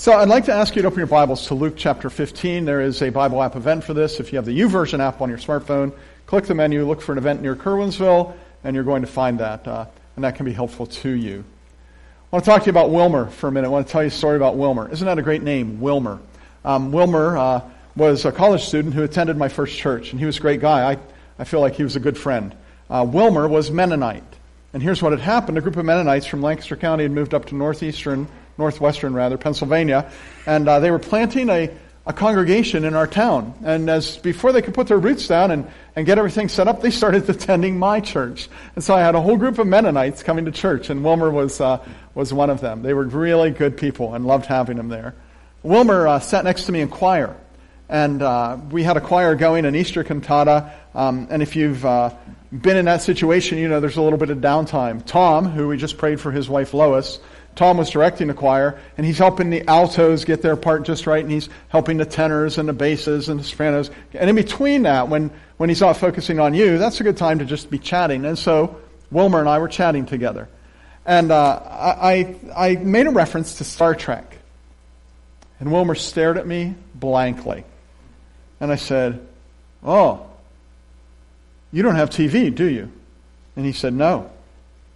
So I'd like to ask you to open your Bibles to Luke chapter 15. There is a Bible app event for this. If you have the YouVersion app on your smartphone, click the menu, look for an event near Curwensville, and you're going to find that, uh, and that can be helpful to you. I want to talk to you about Wilmer for a minute. I want to tell you a story about Wilmer. Isn't that a great name, Wilmer? Um, Wilmer uh, was a college student who attended my first church, and he was a great guy. I, I feel like he was a good friend. Uh, Wilmer was Mennonite. And here's what had happened. A group of Mennonites from Lancaster County had moved up to northeastern northwestern rather, Pennsylvania, and uh, they were planting a, a congregation in our town. And as before they could put their roots down and, and get everything set up, they started attending my church. And so I had a whole group of Mennonites coming to church, and Wilmer was uh, was one of them. They were really good people and loved having them there. Wilmer uh, sat next to me in choir, and uh, we had a choir going, an Easter cantata. Um, and if you've uh, been in that situation, you know there's a little bit of downtime. Tom, who we just prayed for his wife Lois, Tom was directing the choir, and he's helping the altos get their part just right, and he's helping the tenors and the basses and the sopranos. And in between that, when, when he's not focusing on you, that's a good time to just be chatting. And so Wilmer and I were chatting together. And uh, I, I made a reference to Star Trek. And Wilmer stared at me blankly. And I said, Oh, you don't have TV, do you? And he said, No,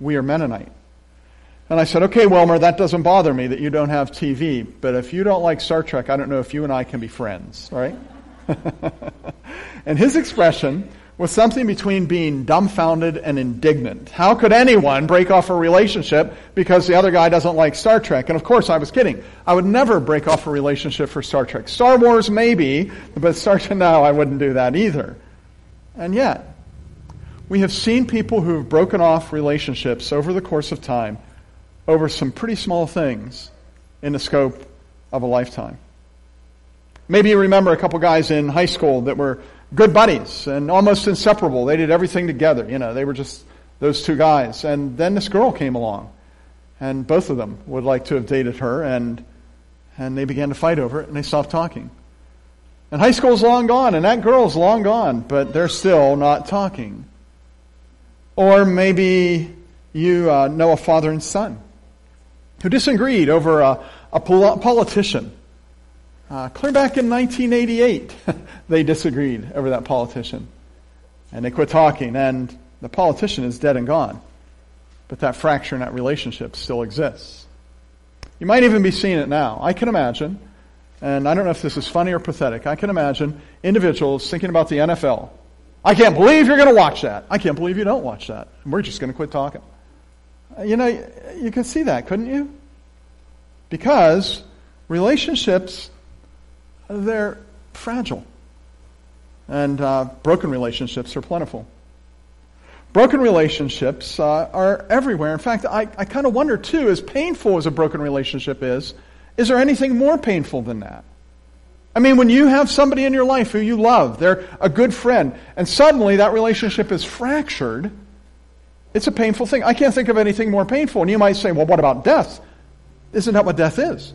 we are Mennonite. And I said, okay, Wilmer, that doesn't bother me that you don't have TV, but if you don't like Star Trek, I don't know if you and I can be friends, right? and his expression was something between being dumbfounded and indignant. How could anyone break off a relationship because the other guy doesn't like Star Trek? And of course, I was kidding. I would never break off a relationship for Star Trek. Star Wars, maybe, but Star Trek, no, I wouldn't do that either. And yet, we have seen people who have broken off relationships over the course of time over some pretty small things in the scope of a lifetime. Maybe you remember a couple guys in high school that were good buddies and almost inseparable. They did everything together. You know, they were just those two guys. And then this girl came along, and both of them would like to have dated her, and and they began to fight over it, and they stopped talking. And high school's long gone, and that girl's long gone, but they're still not talking. Or maybe you uh, know a father and son who disagreed over a, a pol- politician. Uh, clear back in 1988, they disagreed over that politician. And they quit talking, and the politician is dead and gone. But that fracture in that relationship still exists. You might even be seeing it now. I can imagine, and I don't know if this is funny or pathetic, I can imagine individuals thinking about the NFL. I can't believe you're going to watch that. I can't believe you don't watch that. We're just going to quit talking. You know, you could see that, couldn't you? Because relationships, they're fragile. And uh, broken relationships are plentiful. Broken relationships uh, are everywhere. In fact, I, I kind of wonder, too, as painful as a broken relationship is, is there anything more painful than that? I mean, when you have somebody in your life who you love, they're a good friend, and suddenly that relationship is fractured, it's a painful thing. I can't think of anything more painful. And you might say, well, what about death? Isn't that what death is?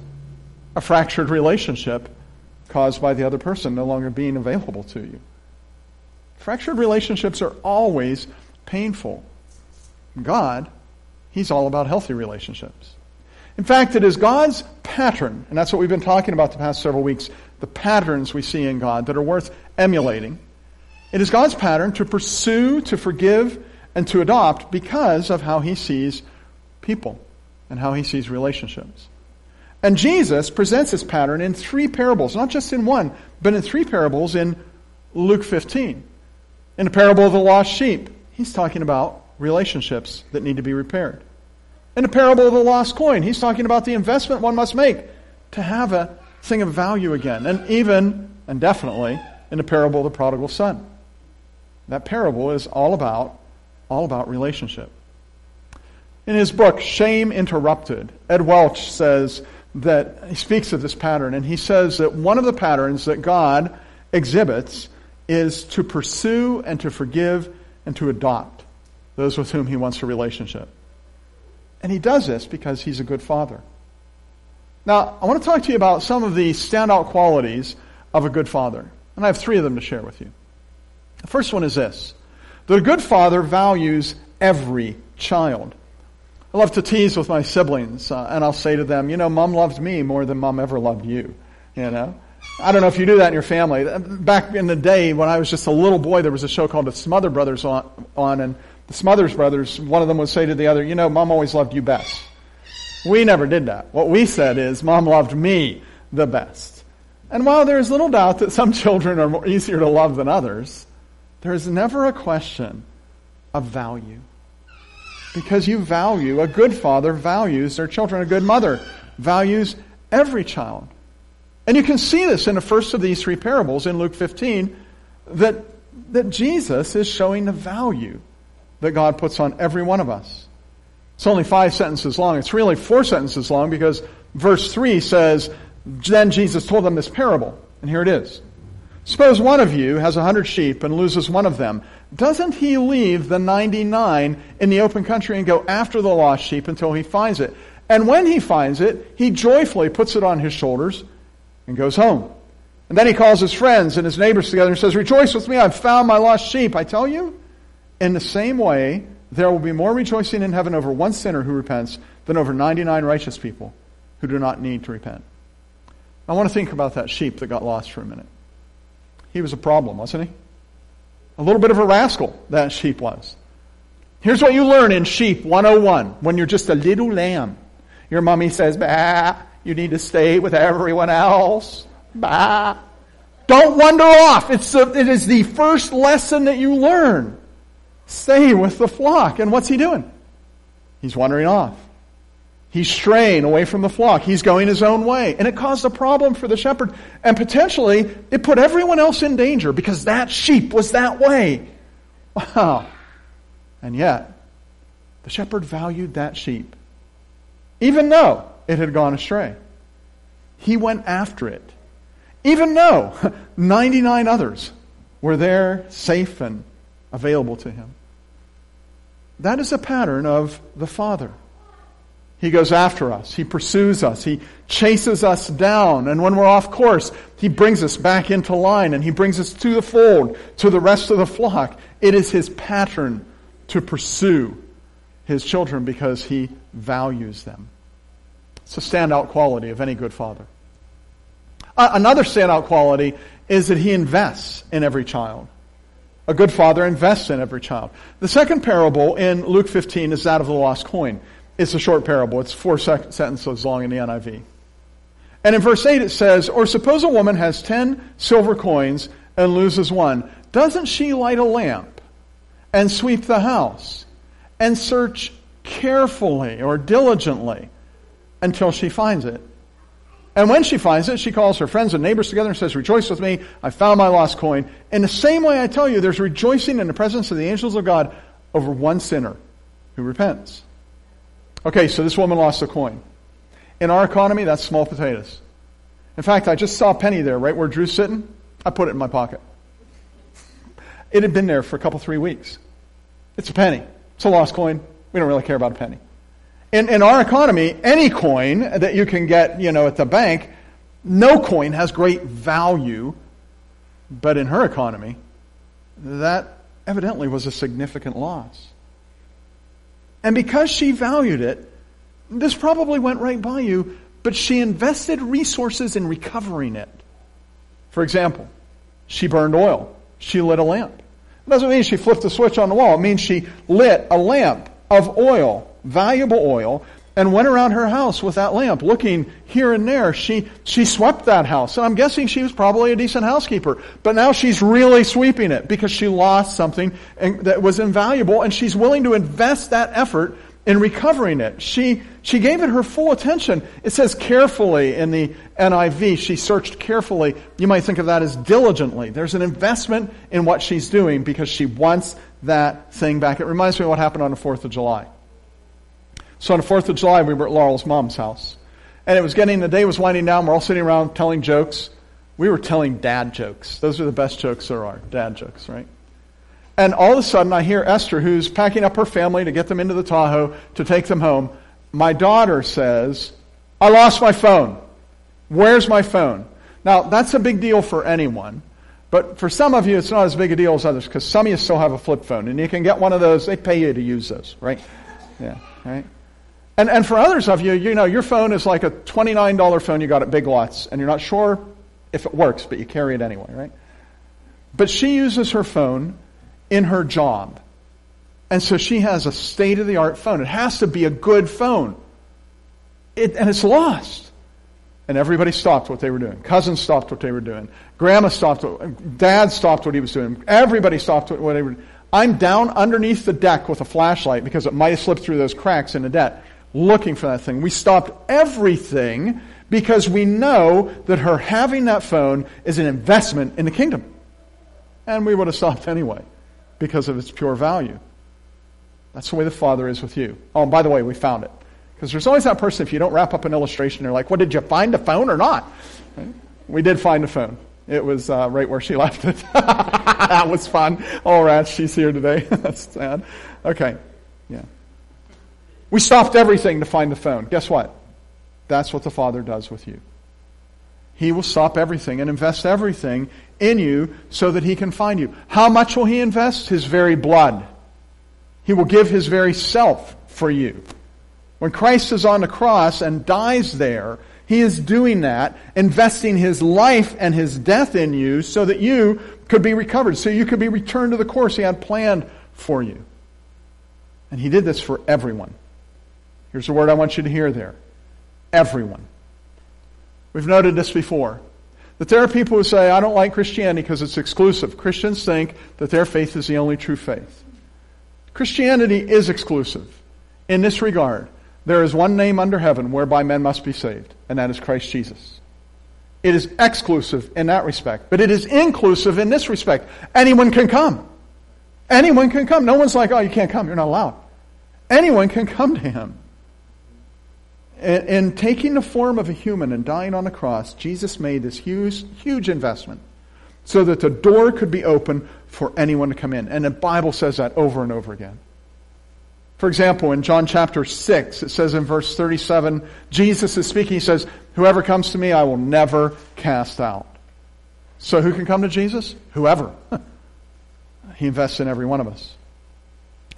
A fractured relationship caused by the other person no longer being available to you. Fractured relationships are always painful. God, He's all about healthy relationships. In fact, it is God's pattern, and that's what we've been talking about the past several weeks the patterns we see in God that are worth emulating. It is God's pattern to pursue, to forgive, and to adopt because of how he sees people and how he sees relationships. And Jesus presents this pattern in three parables, not just in one, but in three parables in Luke 15. In the parable of the lost sheep, he's talking about relationships that need to be repaired. In the parable of the lost coin, he's talking about the investment one must make to have a thing of value again. And even, and definitely, in the parable of the prodigal son. That parable is all about all about relationship. In his book, Shame Interrupted, Ed Welch says that he speaks of this pattern, and he says that one of the patterns that God exhibits is to pursue and to forgive and to adopt those with whom he wants a relationship. And he does this because he's a good father. Now, I want to talk to you about some of the standout qualities of a good father. And I have three of them to share with you. The first one is this the good father values every child. I love to tease with my siblings, uh, and I'll say to them, you know, mom loved me more than mom ever loved you. You know? I don't know if you do that in your family. Back in the day when I was just a little boy, there was a show called The Smother Brothers on, on and the Smothers Brothers, one of them would say to the other, you know, mom always loved you best. We never did that. What we said is, mom loved me the best. And while there is little doubt that some children are more easier to love than others, there is never a question of value. Because you value, a good father values their children, a good mother values every child. And you can see this in the first of these three parables in Luke 15 that, that Jesus is showing the value that God puts on every one of us. It's only five sentences long. It's really four sentences long because verse 3 says, Then Jesus told them this parable. And here it is. Suppose one of you has a hundred sheep and loses one of them. Doesn't he leave the 99 in the open country and go after the lost sheep until he finds it? And when he finds it, he joyfully puts it on his shoulders and goes home. And then he calls his friends and his neighbors together and says, Rejoice with me, I've found my lost sheep. I tell you, in the same way, there will be more rejoicing in heaven over one sinner who repents than over 99 righteous people who do not need to repent. I want to think about that sheep that got lost for a minute. He was a problem, wasn't he? A little bit of a rascal, that sheep was. Here's what you learn in Sheep 101 when you're just a little lamb. Your mommy says, bah, you need to stay with everyone else. Bah. Don't wander off. It's a, it is the first lesson that you learn. Stay with the flock. And what's he doing? He's wandering off. He's straying away from the flock. He's going his own way. And it caused a problem for the shepherd. And potentially, it put everyone else in danger because that sheep was that way. Wow. And yet, the shepherd valued that sheep. Even though it had gone astray. He went after it. Even though 99 others were there safe and available to him. That is a pattern of the Father. He goes after us. He pursues us. He chases us down. And when we're off course, He brings us back into line and He brings us to the fold, to the rest of the flock. It is His pattern to pursue His children because He values them. It's a standout quality of any good father. Another standout quality is that he invests in every child. A good father invests in every child. The second parable in Luke 15 is that of the lost coin. It's a short parable. It's four sec- sentences long in the NIV. And in verse 8 it says, Or suppose a woman has ten silver coins and loses one. Doesn't she light a lamp and sweep the house and search carefully or diligently until she finds it. And when she finds it, she calls her friends and neighbors together and says, Rejoice with me, I found my lost coin. In the same way, I tell you, there's rejoicing in the presence of the angels of God over one sinner who repents. Okay, so this woman lost a coin. In our economy, that's small potatoes. In fact, I just saw a penny there, right where Drew's sitting. I put it in my pocket. It had been there for a couple, three weeks. It's a penny. It's a lost coin. We don't really care about a penny. In, in our economy, any coin that you can get, you know, at the bank, no coin has great value. But in her economy, that evidently was a significant loss. And because she valued it, this probably went right by you, but she invested resources in recovering it. For example, she burned oil. She lit a lamp. It doesn't mean she flipped the switch on the wall. It means she lit a lamp of oil valuable oil and went around her house with that lamp, looking here and there. She, she swept that house. And I'm guessing she was probably a decent housekeeper. But now she's really sweeping it because she lost something that was invaluable and she's willing to invest that effort in recovering it. She, she gave it her full attention. It says carefully in the NIV. She searched carefully. You might think of that as diligently. There's an investment in what she's doing because she wants that thing back. It reminds me of what happened on the 4th of July. So on the 4th of July, we were at Laurel's mom's house. And it was getting, the day was winding down. We're all sitting around telling jokes. We were telling dad jokes. Those are the best jokes there are. Dad jokes, right? And all of a sudden, I hear Esther, who's packing up her family to get them into the Tahoe to take them home. My daughter says, I lost my phone. Where's my phone? Now, that's a big deal for anyone. But for some of you, it's not as big a deal as others because some of you still have a flip phone. And you can get one of those. They pay you to use those, right? Yeah, right? And, and for others of you, you know, your phone is like a $29 phone you got at Big Lots, and you're not sure if it works, but you carry it anyway, right? But she uses her phone in her job. And so she has a state of the art phone. It has to be a good phone. It, and it's lost. And everybody stopped what they were doing. Cousins stopped what they were doing. Grandma stopped. What, Dad stopped what he was doing. Everybody stopped what they were doing. I'm down underneath the deck with a flashlight because it might have slipped through those cracks in the deck looking for that thing. We stopped everything because we know that her having that phone is an investment in the kingdom. And we would have stopped anyway because of its pure value. That's the way the Father is with you. Oh, and by the way, we found it. Because there's always that person, if you don't wrap up an illustration, they're like, well, did you find the phone or not? We did find the phone. It was uh, right where she left it. that was fun. All right, she's here today. That's sad. Okay. We stopped everything to find the phone. Guess what? That's what the Father does with you. He will stop everything and invest everything in you so that He can find you. How much will He invest? His very blood. He will give His very self for you. When Christ is on the cross and dies there, He is doing that, investing His life and His death in you so that you could be recovered, so you could be returned to the course He had planned for you. And He did this for everyone. Here's the word I want you to hear there everyone. We've noted this before. That there are people who say, I don't like Christianity because it's exclusive. Christians think that their faith is the only true faith. Christianity is exclusive in this regard. There is one name under heaven whereby men must be saved, and that is Christ Jesus. It is exclusive in that respect, but it is inclusive in this respect. Anyone can come. Anyone can come. No one's like, oh, you can't come. You're not allowed. Anyone can come to him. And, and taking the form of a human and dying on the cross, Jesus made this huge, huge investment so that the door could be open for anyone to come in. And the Bible says that over and over again. For example, in John chapter 6, it says in verse 37, Jesus is speaking. He says, Whoever comes to me, I will never cast out. So who can come to Jesus? Whoever. he invests in every one of us.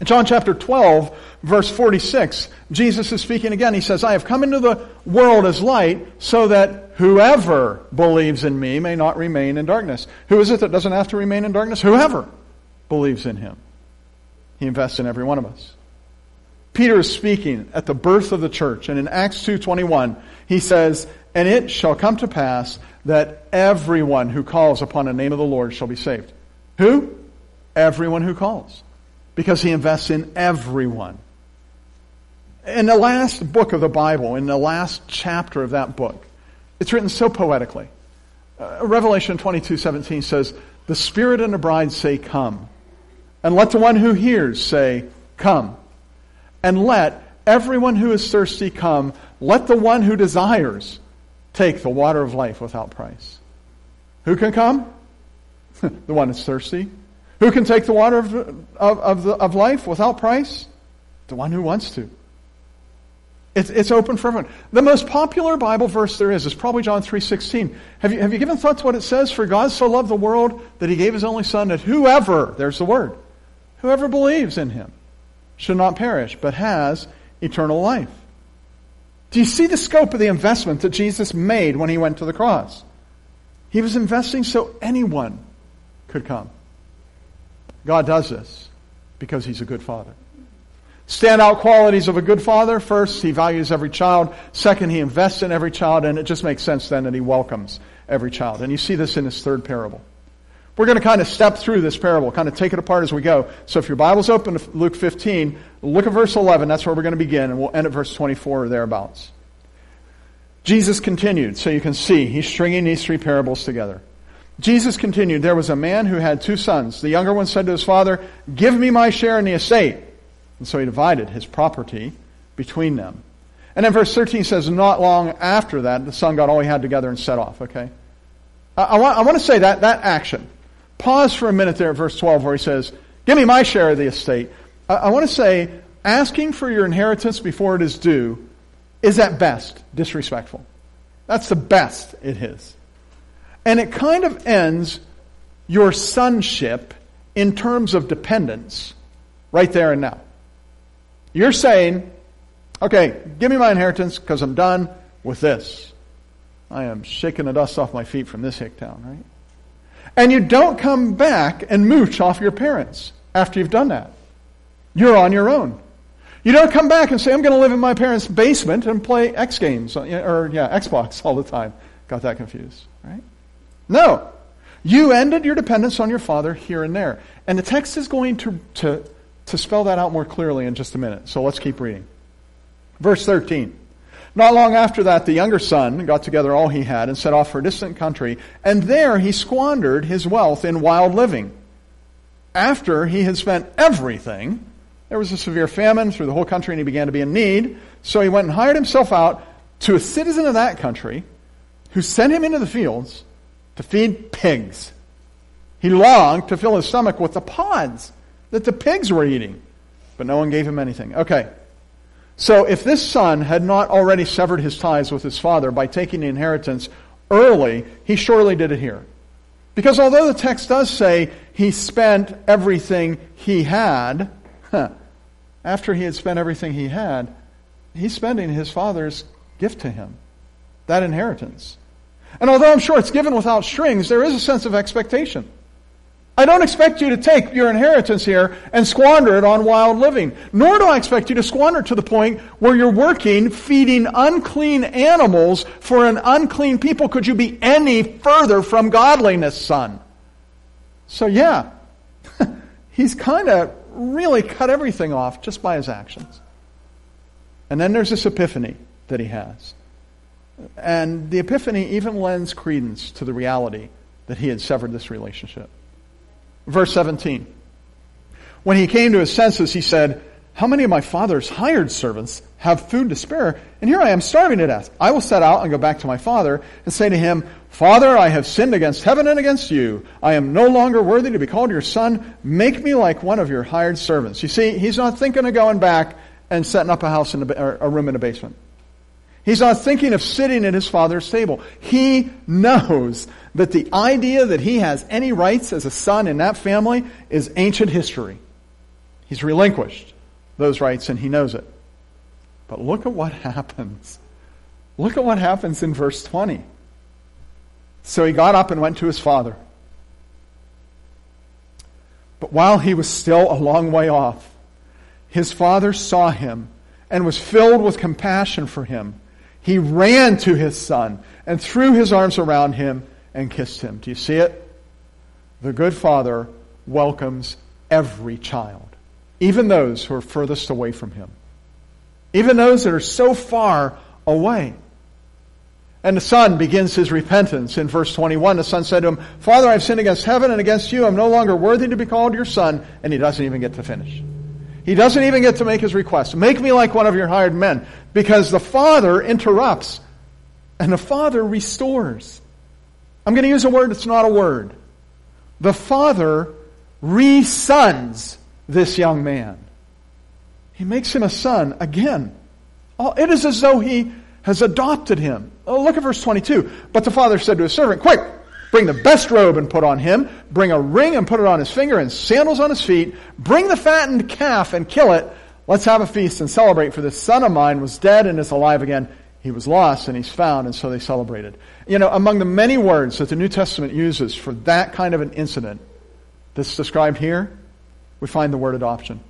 In John chapter 12, verse 46, Jesus is speaking again. He says, I have come into the world as light so that whoever believes in me may not remain in darkness. Who is it that doesn't have to remain in darkness? Whoever believes in him. He invests in every one of us. Peter is speaking at the birth of the church, and in Acts 2.21, he says, And it shall come to pass that everyone who calls upon the name of the Lord shall be saved. Who? Everyone who calls because he invests in everyone. In the last book of the Bible, in the last chapter of that book, it's written so poetically. Uh, Revelation 22 17 says, The Spirit and the bride say, Come. And let the one who hears say, Come. And let everyone who is thirsty come. Let the one who desires take the water of life without price. Who can come? the one that's thirsty. Who can take the water of, of, of, the, of life without price? The one who wants to. It's, it's open for everyone. The most popular Bible verse there is is probably John 3.16. Have you, have you given thought to what it says? For God so loved the world that he gave his only son that whoever, there's the word, whoever believes in him should not perish, but has eternal life. Do you see the scope of the investment that Jesus made when he went to the cross? He was investing so anyone could come. God does this because he's a good father. Standout qualities of a good father. First, he values every child. Second, he invests in every child, and it just makes sense then that he welcomes every child. And you see this in his third parable. We're going to kind of step through this parable, kind of take it apart as we go. So if your Bible's open to Luke 15, look at verse 11. That's where we're going to begin, and we'll end at verse 24 or thereabouts. Jesus continued, so you can see he's stringing these three parables together. Jesus continued, There was a man who had two sons. The younger one said to his father, Give me my share in the estate. And so he divided his property between them. And then verse 13 says, Not long after that, the son got all he had together and set off, okay? I, I, want, I want to say that, that action. Pause for a minute there at verse 12 where he says, Give me my share of the estate. I, I want to say, asking for your inheritance before it is due is at best disrespectful. That's the best it is. And it kind of ends your sonship in terms of dependence right there and now. You're saying, Okay, give me my inheritance because I'm done with this. I am shaking the dust off my feet from this hick town, right? And you don't come back and mooch off your parents after you've done that. You're on your own. You don't come back and say, I'm going to live in my parents' basement and play X games, or yeah, Xbox all the time. Got that confused, right? No. You ended your dependence on your father here and there. And the text is going to, to, to spell that out more clearly in just a minute. So let's keep reading. Verse 13. Not long after that, the younger son got together all he had and set off for a distant country, and there he squandered his wealth in wild living. After he had spent everything, there was a severe famine through the whole country and he began to be in need. So he went and hired himself out to a citizen of that country who sent him into the fields to feed pigs. He longed to fill his stomach with the pods that the pigs were eating, but no one gave him anything. Okay. So if this son had not already severed his ties with his father by taking the inheritance early, he surely did it here. Because although the text does say he spent everything he had, after he had spent everything he had, he's spending his father's gift to him, that inheritance. And although I'm sure it's given without strings, there is a sense of expectation. I don't expect you to take your inheritance here and squander it on wild living. Nor do I expect you to squander to the point where you're working feeding unclean animals for an unclean people. Could you be any further from godliness, son? So yeah, he's kind of really cut everything off just by his actions. And then there's this epiphany that he has. And the epiphany even lends credence to the reality that he had severed this relationship. Verse 17. When he came to his senses, he said, How many of my father's hired servants have food to spare? And here I am starving to death. I will set out and go back to my father and say to him, Father, I have sinned against heaven and against you. I am no longer worthy to be called your son. Make me like one of your hired servants. You see, he's not thinking of going back and setting up a house in a, a room in a basement. He's not thinking of sitting at his father's table. He knows that the idea that he has any rights as a son in that family is ancient history. He's relinquished those rights and he knows it. But look at what happens. Look at what happens in verse 20. So he got up and went to his father. But while he was still a long way off, his father saw him and was filled with compassion for him. He ran to his son and threw his arms around him and kissed him. Do you see it? The good father welcomes every child, even those who are furthest away from him, even those that are so far away. And the son begins his repentance in verse 21. The son said to him, Father, I've sinned against heaven and against you. I'm no longer worthy to be called your son. And he doesn't even get to finish. He doesn't even get to make his request. Make me like one of your hired men. Because the father interrupts and the father restores. I'm going to use a word that's not a word. The father re-sons this young man. He makes him a son again. Oh, it is as though he has adopted him. Oh, look at verse 22. But the father said to his servant, Quick, bring the best robe and put on him. Bring a ring and put it on his finger and sandals on his feet. Bring the fattened calf and kill it. Let's have a feast and celebrate, for this son of mine was dead and is alive again. He was lost and he's found, and so they celebrated. You know, among the many words that the New Testament uses for that kind of an incident that's described here, we find the word adoption.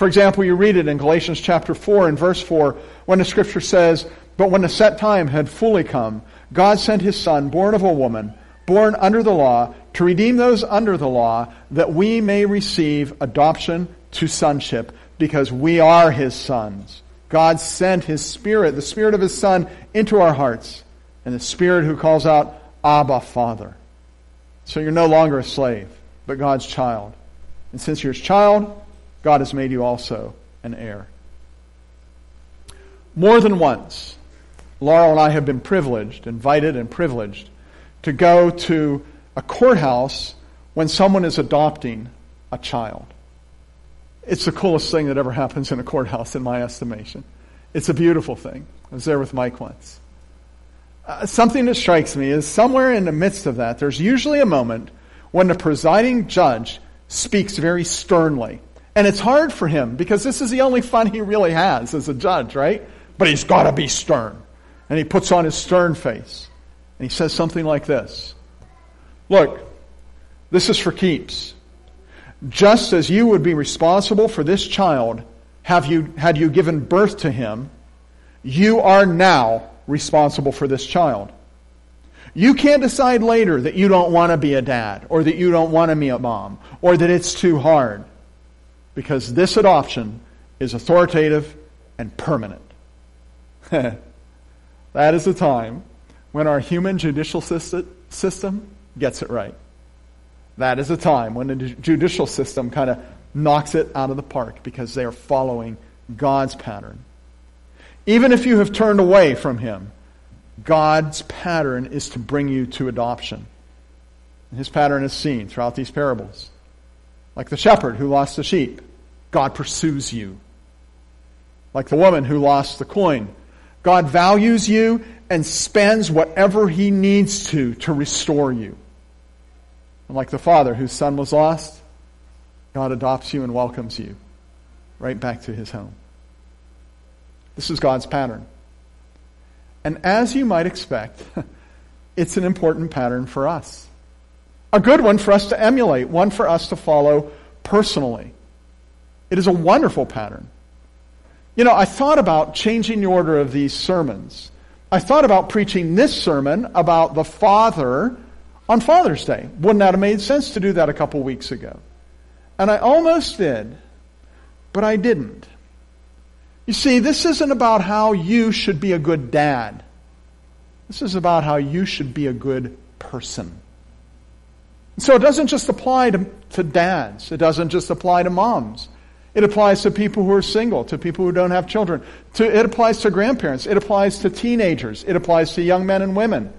For example, you read it in Galatians chapter 4 and verse 4 when the scripture says, But when the set time had fully come, God sent his son, born of a woman, born under the law, to redeem those under the law, that we may receive adoption to sonship, because we are his sons. God sent his spirit, the spirit of his son, into our hearts, and the spirit who calls out, Abba, Father. So you're no longer a slave, but God's child. And since you're his child, God has made you also an heir. More than once, Laurel and I have been privileged, invited and privileged, to go to a courthouse when someone is adopting a child. It's the coolest thing that ever happens in a courthouse, in my estimation. It's a beautiful thing. I was there with Mike once. Uh, something that strikes me is somewhere in the midst of that, there's usually a moment when the presiding judge speaks very sternly And it's hard for him because this is the only fun he really has as a judge, right? But he's got to be stern. And he puts on his stern face. And he says something like this Look, this is for keeps. Just as you would be responsible for this child have you, had you given birth to him, you are now responsible for this child. You can't decide later that you don't want to be a dad, or that you don't want to be a mom, or that it's too hard. Because this adoption is authoritative and permanent. that is the time when our human judicial system gets it right. That is a time when the judicial system kind of knocks it out of the park because they are following God's pattern. Even if you have turned away from Him, God's pattern is to bring you to adoption. His pattern is seen throughout these parables. Like the shepherd who lost the sheep, God pursues you. Like the woman who lost the coin, God values you and spends whatever he needs to to restore you. And like the father whose son was lost, God adopts you and welcomes you right back to his home. This is God's pattern. And as you might expect, it's an important pattern for us. A good one for us to emulate, one for us to follow personally. It is a wonderful pattern. You know, I thought about changing the order of these sermons. I thought about preaching this sermon about the Father on Father's Day. Wouldn't that have made sense to do that a couple weeks ago? And I almost did, but I didn't. You see, this isn't about how you should be a good dad. This is about how you should be a good person. So it doesn't just apply to, to dads. It doesn't just apply to moms. It applies to people who are single, to people who don't have children. To, it applies to grandparents. It applies to teenagers. It applies to young men and women.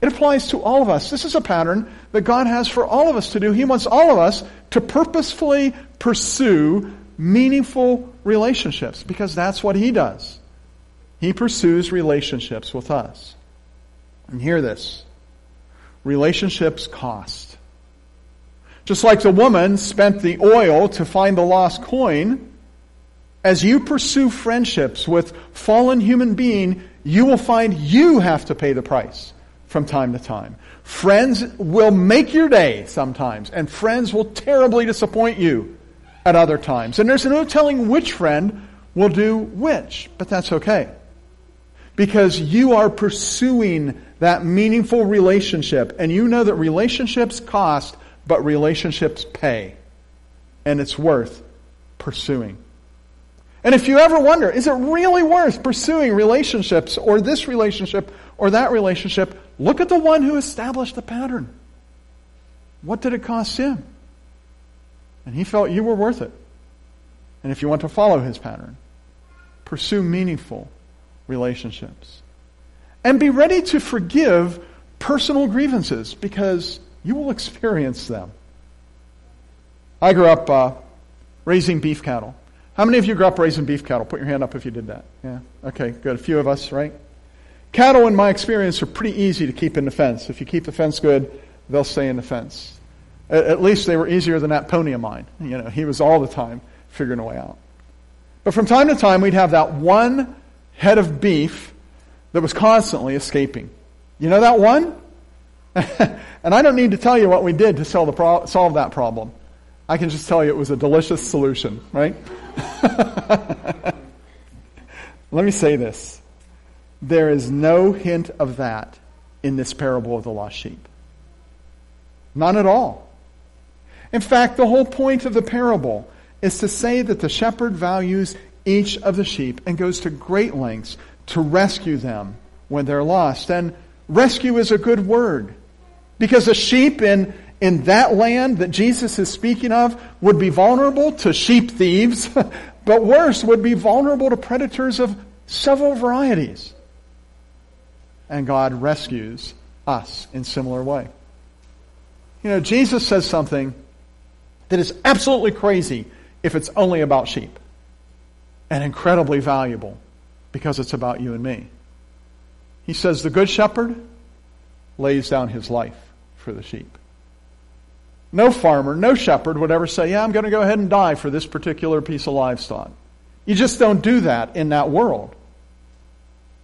It applies to all of us. This is a pattern that God has for all of us to do. He wants all of us to purposefully pursue meaningful relationships because that's what He does. He pursues relationships with us. And hear this relationships cost. Just like the woman spent the oil to find the lost coin, as you pursue friendships with fallen human being, you will find you have to pay the price from time to time. Friends will make your day sometimes, and friends will terribly disappoint you at other times. And there's no telling which friend will do which, but that's okay. Because you are pursuing that meaningful relationship, and you know that relationships cost, but relationships pay. And it's worth pursuing. And if you ever wonder, is it really worth pursuing relationships or this relationship or that relationship? Look at the one who established the pattern. What did it cost him? And he felt you were worth it. And if you want to follow his pattern, pursue meaningful relationships. And be ready to forgive personal grievances because you will experience them. I grew up uh, raising beef cattle. How many of you grew up raising beef cattle? Put your hand up if you did that. Yeah. Okay, good. A few of us, right? Cattle, in my experience, are pretty easy to keep in the fence. If you keep the fence good, they'll stay in the fence. At least they were easier than that pony of mine. You know, he was all the time figuring a way out. But from time to time, we'd have that one head of beef that was constantly escaping. You know that one? and I don't need to tell you what we did to solve, pro- solve that problem. I can just tell you it was a delicious solution, right? Let me say this. There is no hint of that in this parable of the lost sheep. None at all. In fact, the whole point of the parable is to say that the shepherd values each of the sheep and goes to great lengths to rescue them when they're lost. And rescue is a good word because a sheep in, in that land that Jesus is speaking of would be vulnerable to sheep thieves, but worse, would be vulnerable to predators of several varieties and God rescues us in similar way. You know, Jesus says something that is absolutely crazy if it's only about sheep and incredibly valuable because it's about you and me. He says the good shepherd lays down his life for the sheep. No farmer, no shepherd would ever say, Yeah, I'm going to go ahead and die for this particular piece of livestock. You just don't do that in that world.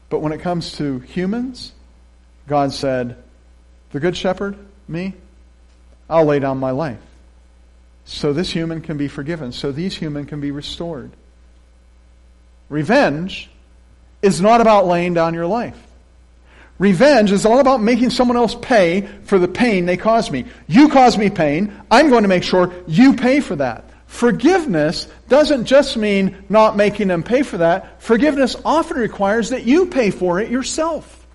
But when it comes to humans, God said, The good shepherd, me, I'll lay down my life. So this human can be forgiven. So these human can be restored. Revenge is not about laying down your life. Revenge is all about making someone else pay for the pain they caused me. You caused me pain. I'm going to make sure you pay for that. Forgiveness doesn't just mean not making them pay for that. Forgiveness often requires that you pay for it yourself.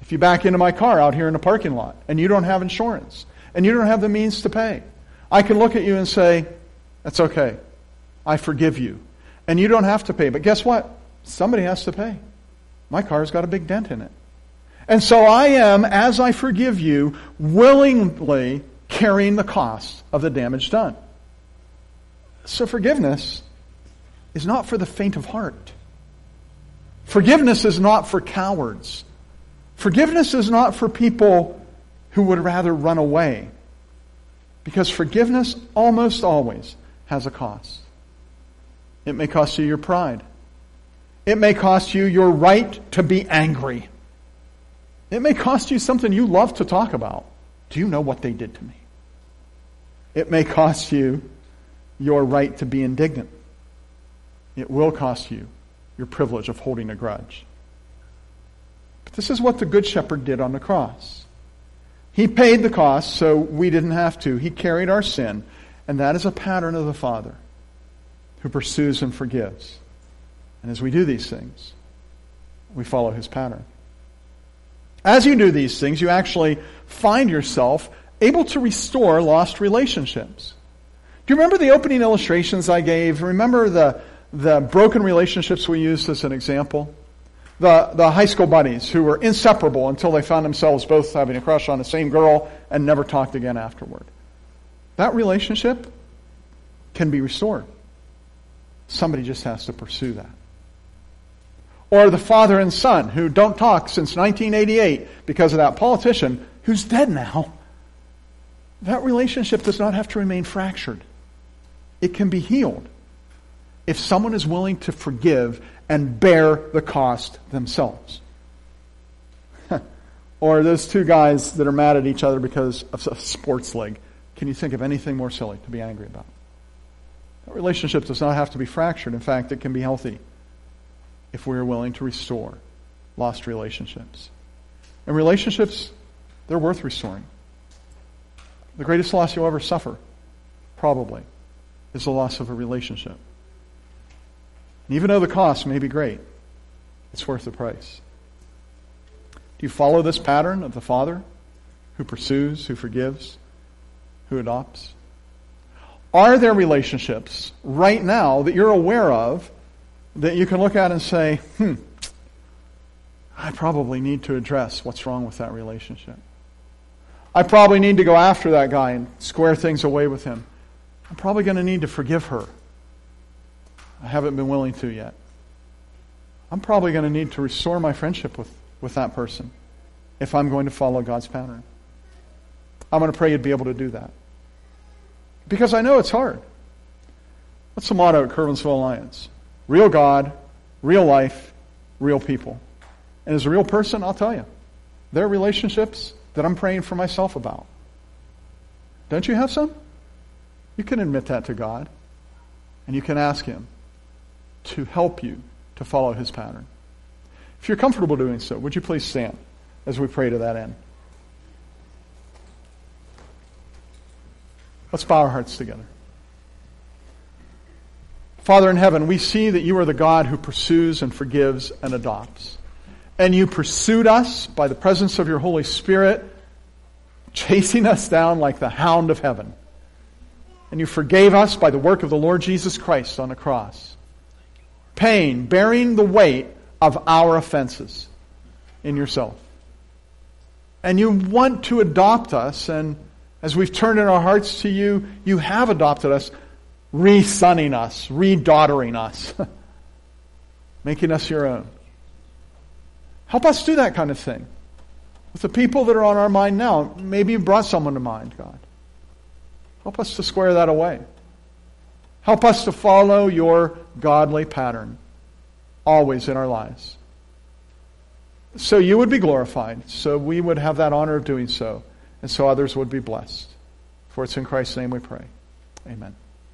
If you back into my car out here in the parking lot and you don't have insurance and you don't have the means to pay, I can look at you and say, That's okay. I forgive you. And you don't have to pay. But guess what? Somebody has to pay. My car's got a big dent in it. And so I am, as I forgive you, willingly carrying the cost of the damage done. So forgiveness is not for the faint of heart. Forgiveness is not for cowards. Forgiveness is not for people who would rather run away. Because forgiveness almost always has a cost. It may cost you your pride. It may cost you your right to be angry. It may cost you something you love to talk about. Do you know what they did to me? It may cost you your right to be indignant. It will cost you your privilege of holding a grudge. But this is what the Good Shepherd did on the cross. He paid the cost so we didn't have to. He carried our sin. And that is a pattern of the Father who pursues and forgives. And as we do these things, we follow his pattern. As you do these things, you actually find yourself able to restore lost relationships. Do you remember the opening illustrations I gave? Remember the, the broken relationships we used as an example? The, the high school buddies who were inseparable until they found themselves both having a crush on the same girl and never talked again afterward. That relationship can be restored. Somebody just has to pursue that. Or the father and son who don't talk since 1988 because of that politician who's dead now. That relationship does not have to remain fractured. It can be healed if someone is willing to forgive and bear the cost themselves. or those two guys that are mad at each other because of a sports league. Can you think of anything more silly to be angry about? That relationship does not have to be fractured. In fact, it can be healthy if we are willing to restore lost relationships. And relationships, they're worth restoring. The greatest loss you'll ever suffer, probably, is the loss of a relationship. And even though the cost may be great, it's worth the price. Do you follow this pattern of the Father who pursues, who forgives, who adopts? Are there relationships right now that you're aware of that you can look at and say, hmm, I probably need to address what's wrong with that relationship. I probably need to go after that guy and square things away with him. I'm probably going to need to forgive her. I haven't been willing to yet. I'm probably going to need to restore my friendship with, with that person if I'm going to follow God's pattern. I'm going to pray you'd be able to do that. Because I know it's hard. What's the motto at Curwensville Alliance? Real God, real life, real people. And as a real person, I'll tell you, there are relationships that I'm praying for myself about. Don't you have some? You can admit that to God. And you can ask Him to help you to follow His pattern. If you're comfortable doing so, would you please stand as we pray to that end? Let's bow our hearts together. Father in heaven, we see that you are the God who pursues and forgives and adopts. And you pursued us by the presence of your Holy Spirit, chasing us down like the hound of heaven. And you forgave us by the work of the Lord Jesus Christ on the cross. Pain, bearing the weight of our offenses in yourself. And you want to adopt us and as we've turned in our hearts to you, you have adopted us, re-sonning us, re-daughtering us, making us your own. Help us do that kind of thing. With the people that are on our mind now, maybe you brought someone to mind, God. Help us to square that away. Help us to follow your godly pattern always in our lives. So you would be glorified, so we would have that honor of doing so, and so others would be blessed. For it's in Christ's name we pray. Amen.